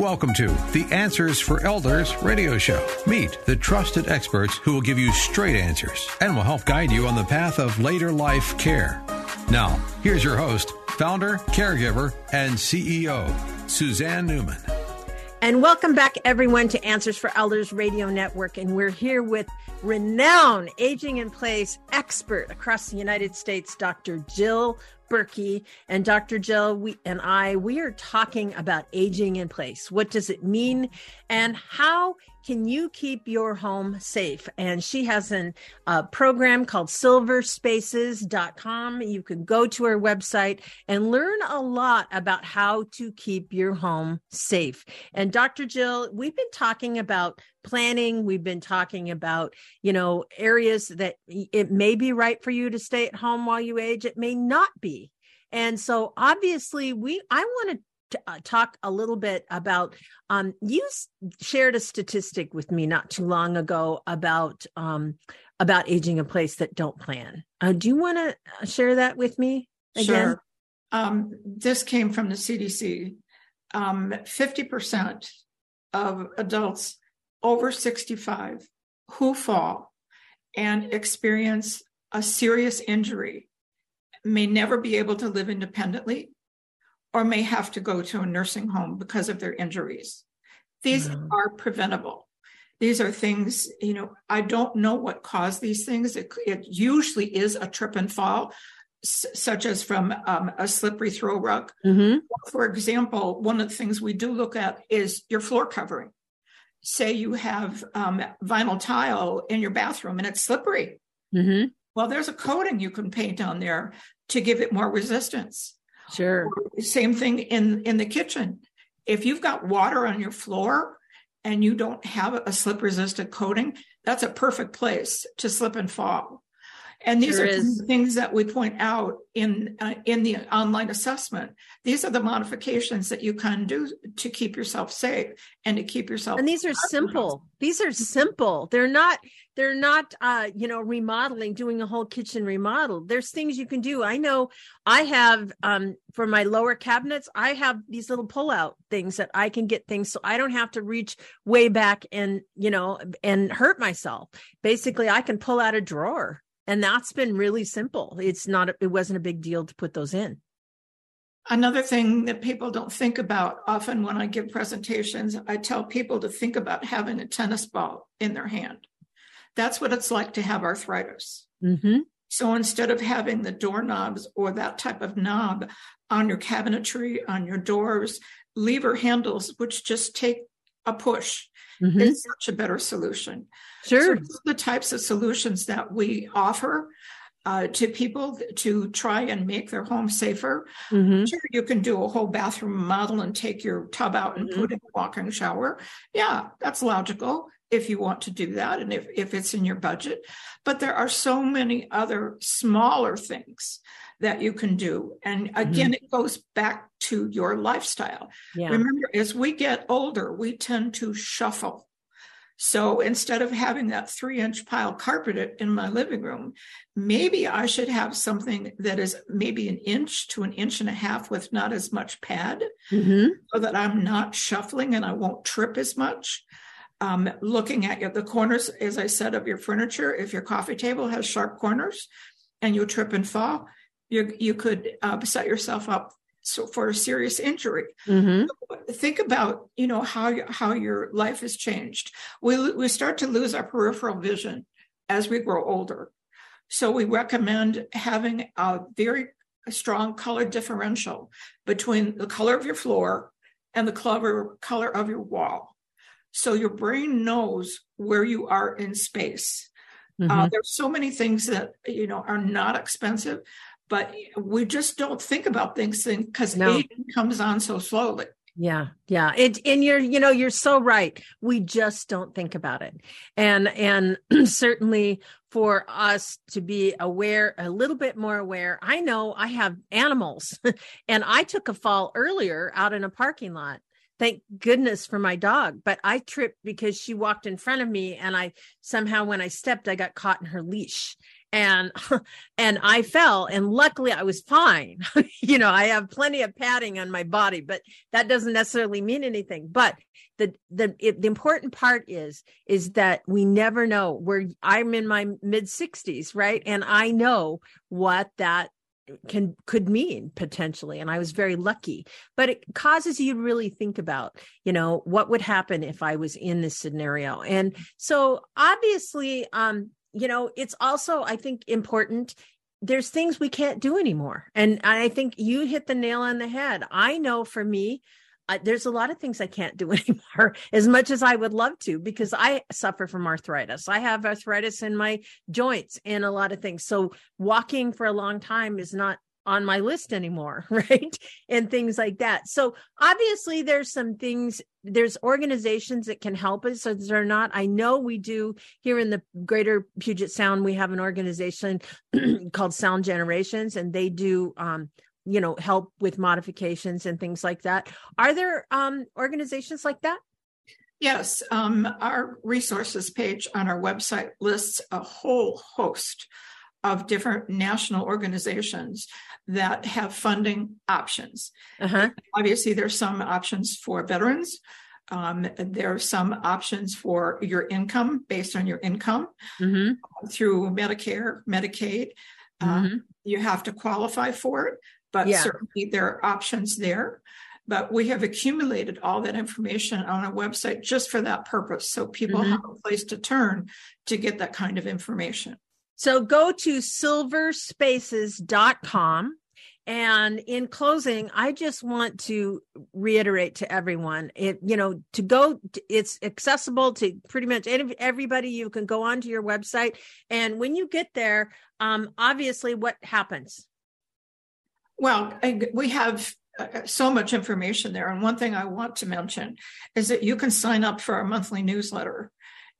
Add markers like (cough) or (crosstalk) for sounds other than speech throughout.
Welcome to the Answers for Elders radio show. Meet the trusted experts who will give you straight answers and will help guide you on the path of later life care. Now, here's your host, founder, caregiver, and CEO, Suzanne Newman. And welcome back, everyone, to Answers for Elders Radio Network. And we're here with renowned aging in place expert across the United States, Dr. Jill Berkey and Dr. Jill we, and I, we are talking about aging in place. What does it mean? And how can you keep your home safe? And she has a uh, program called silverspaces.com. You can go to her website and learn a lot about how to keep your home safe. And Dr. Jill, we've been talking about planning. We've been talking about, you know, areas that it may be right for you to stay at home while you age. It may not be. And so obviously we, I want to uh, talk a little bit about um, you shared a statistic with me not too long ago about um, about aging in place that don't plan. Uh, do you want to uh, share that with me again? Sure. Um, this came from the CDC. Um, fifty percent of adults over sixty-five who fall and experience a serious injury may never be able to live independently or may have to go to a nursing home because of their injuries. These mm-hmm. are preventable. These are things, you know, I don't know what caused these things. It, it usually is a trip and fall, s- such as from um, a slippery throw rug. Mm-hmm. For example, one of the things we do look at is your floor covering. Say you have um, vinyl tile in your bathroom and it's slippery. Mm-hmm. Well, there's a coating you can paint on there to give it more resistance. Sure. Same thing in in the kitchen. If you've got water on your floor and you don't have a slip resistant coating, that's a perfect place to slip and fall. And these sure are things that we point out in uh, in the online assessment. These are the modifications that you can do to keep yourself safe and to keep yourself. And these are simple. These are simple. They're not. They're not. Uh, you know, remodeling, doing a whole kitchen remodel. There's things you can do. I know. I have um, for my lower cabinets. I have these little pull-out things that I can get things, so I don't have to reach way back and you know and hurt myself. Basically, I can pull out a drawer and that's been really simple. It's not it wasn't a big deal to put those in. Another thing that people don't think about often when i give presentations i tell people to think about having a tennis ball in their hand. That's what it's like to have arthritis. Mm-hmm. so instead of having the doorknobs or that type of knob on your cabinetry on your doors lever handles which just take a push mm-hmm. is such a better solution. Sure. So the types of solutions that we offer uh, to people to try and make their home safer. Mm-hmm. Sure, you can do a whole bathroom model and take your tub out and mm-hmm. put in a walk-in shower. Yeah, that's logical if you want to do that and if, if it's in your budget. But there are so many other smaller things that you can do. And mm-hmm. again, mm-hmm. it goes back to your lifestyle. Yeah. Remember, as we get older, we tend to shuffle. So instead of having that three inch pile carpeted in my living room, maybe I should have something that is maybe an inch to an inch and a half with not as much pad mm-hmm. so that I'm not shuffling and I won't trip as much. Um, looking at the corners, as I said, of your furniture, if your coffee table has sharp corners and you trip and fall, you you could uh, set yourself up so for a serious injury. Mm-hmm. Think about you know how how your life has changed. We we start to lose our peripheral vision as we grow older, so we recommend having a very strong color differential between the color of your floor and the color color of your wall. So your brain knows where you are in space. Uh, mm-hmm. Uh, there's so many things that you know are not expensive but we just don't think about things because no. aging comes on so slowly. Yeah, yeah. It and you're you know you're so right. We just don't think about it, and and (clears throat) certainly for us to be aware a little bit more aware. I know I have animals, (laughs) and I took a fall earlier out in a parking lot. Thank goodness for my dog, but I tripped because she walked in front of me, and I somehow when I stepped, I got caught in her leash, and (laughs) and I fell and luckily I was fine. (laughs) you know, I have plenty of padding on my body, but that doesn't necessarily mean anything. But the the it, the important part is is that we never know where I'm in my mid 60s, right? And I know what that can could mean potentially and i was very lucky but it causes you to really think about you know what would happen if i was in this scenario and so obviously um you know, it's also, I think, important. There's things we can't do anymore. And I think you hit the nail on the head. I know for me, uh, there's a lot of things I can't do (laughs) anymore as much as I would love to because I suffer from arthritis. I have arthritis in my joints and a lot of things. So walking for a long time is not on my list anymore, (laughs) right? And things like that. So obviously there's some things, there's organizations that can help us. So they're not, I know we do here in the greater Puget Sound, we have an organization (clears throat) called Sound Generations and they do, um, you know, help with modifications and things like that. Are there um, organizations like that? Yes, um, our resources page on our website lists a whole host of different national organizations that have funding options. Uh-huh. Obviously, there's some options for veterans. Um, there are some options for your income based on your income mm-hmm. through Medicare, Medicaid. Uh, mm-hmm. you have to qualify for it, but yeah. certainly there are options there. But we have accumulated all that information on our website just for that purpose. So people mm-hmm. have a place to turn to get that kind of information. So go to silverspaces.com. And in closing, I just want to reiterate to everyone, it, you know, to go, it's accessible to pretty much everybody. You can go onto your website. And when you get there, um, obviously what happens? Well, we have uh, so much information there. And one thing I want to mention is that you can sign up for our monthly newsletter.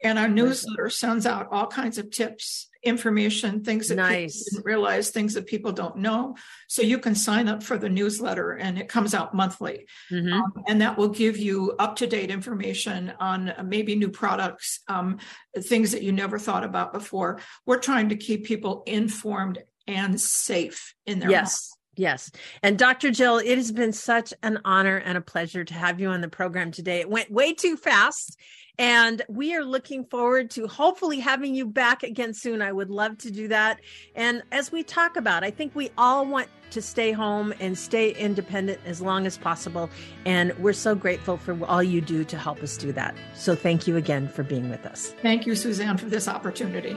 And our newsletter sends out all kinds of tips information, things that nice. people didn't realize, things that people don't know. So you can sign up for the newsletter and it comes out monthly. Mm-hmm. Um, and that will give you up to date information on uh, maybe new products, um, things that you never thought about before. We're trying to keep people informed and safe in their yes. Yes. And Dr. Jill, it has been such an honor and a pleasure to have you on the program today. It went way too fast. And we are looking forward to hopefully having you back again soon. I would love to do that. And as we talk about, I think we all want to stay home and stay independent as long as possible. And we're so grateful for all you do to help us do that. So thank you again for being with us. Thank you, Suzanne, for this opportunity.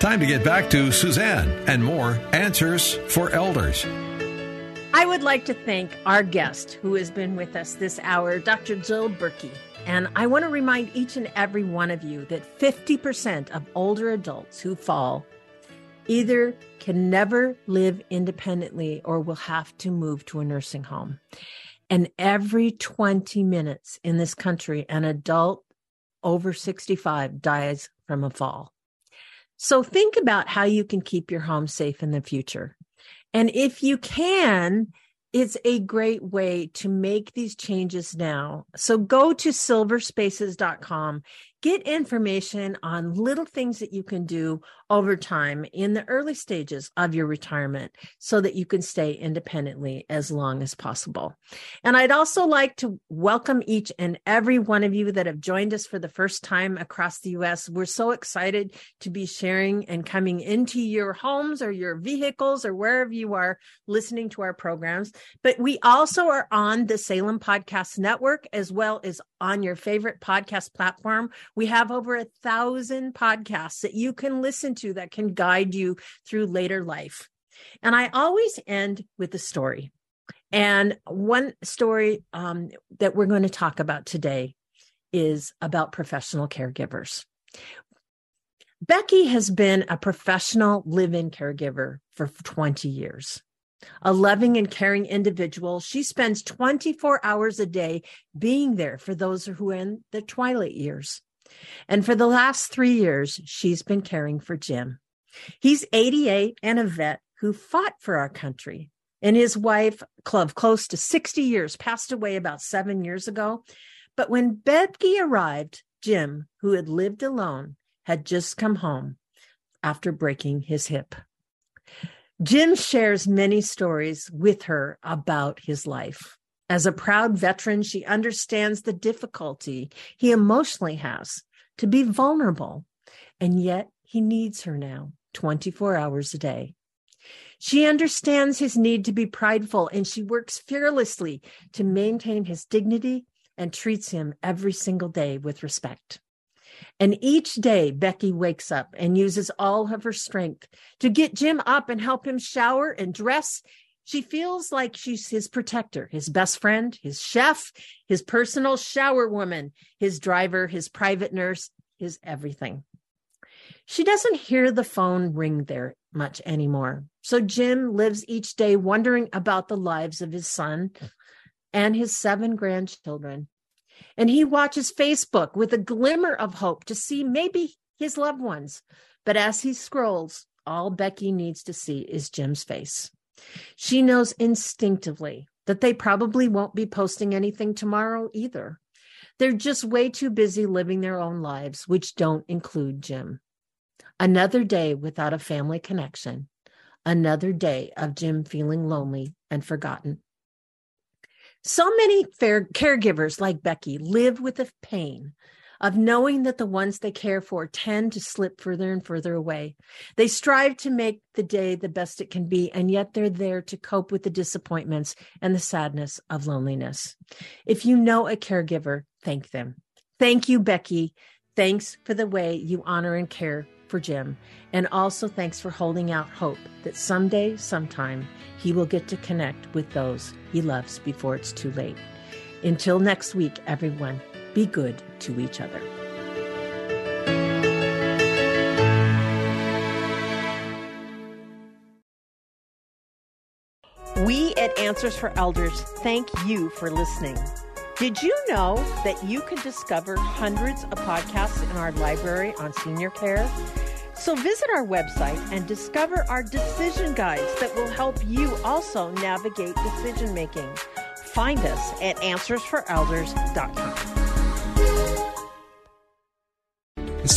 Time to get back to Suzanne and more answers for elders. I would like to thank our guest who has been with us this hour, Dr. Jill Berkey. And I want to remind each and every one of you that 50% of older adults who fall either can never live independently or will have to move to a nursing home. And every 20 minutes in this country, an adult over 65 dies from a fall. So think about how you can keep your home safe in the future. And if you can, it's a great way to make these changes now. So go to silverspaces.com, get information on little things that you can do over time in the early stages of your retirement so that you can stay independently as long as possible. And I'd also like to welcome each and every one of you that have joined us for the first time across the US. We're so excited to be sharing and coming into your homes or your vehicles or wherever you are listening to our programs. But we also are on the Salem Podcast Network as well as on your favorite podcast platform. We have over a thousand podcasts that you can listen to that can guide you through later life. And I always end with a story. And one story um, that we're going to talk about today is about professional caregivers. Becky has been a professional live in caregiver for 20 years. A loving and caring individual, she spends 24 hours a day being there for those who are in the twilight years. And for the last three years, she's been caring for Jim. He's 88 and a vet who fought for our country. And his wife, of close to 60 years, passed away about seven years ago. But when Becky arrived, Jim, who had lived alone, had just come home after breaking his hip. Jim shares many stories with her about his life. As a proud veteran, she understands the difficulty he emotionally has to be vulnerable, and yet he needs her now 24 hours a day. She understands his need to be prideful, and she works fearlessly to maintain his dignity and treats him every single day with respect. And each day, Becky wakes up and uses all of her strength to get Jim up and help him shower and dress. She feels like she's his protector, his best friend, his chef, his personal shower woman, his driver, his private nurse, his everything. She doesn't hear the phone ring there much anymore. So Jim lives each day wondering about the lives of his son and his seven grandchildren and he watches Facebook with a glimmer of hope to see maybe his loved ones. But as he scrolls, all Becky needs to see is Jim's face. She knows instinctively that they probably won't be posting anything tomorrow either. They're just way too busy living their own lives, which don't include Jim. Another day without a family connection, another day of Jim feeling lonely and forgotten. So many fair caregivers like Becky live with the pain of knowing that the ones they care for tend to slip further and further away. They strive to make the day the best it can be, and yet they're there to cope with the disappointments and the sadness of loneliness. If you know a caregiver, thank them. Thank you, Becky. Thanks for the way you honor and care for Jim. And also thanks for holding out hope that someday, sometime, he will get to connect with those he loves before it's too late. Until next week, everyone, be good to each other. We at Answers for Elders thank you for listening. Did you know that you can discover hundreds of podcasts in our library on senior care? So visit our website and discover our decision guides that will help you also navigate decision making. Find us at answersforelders.com.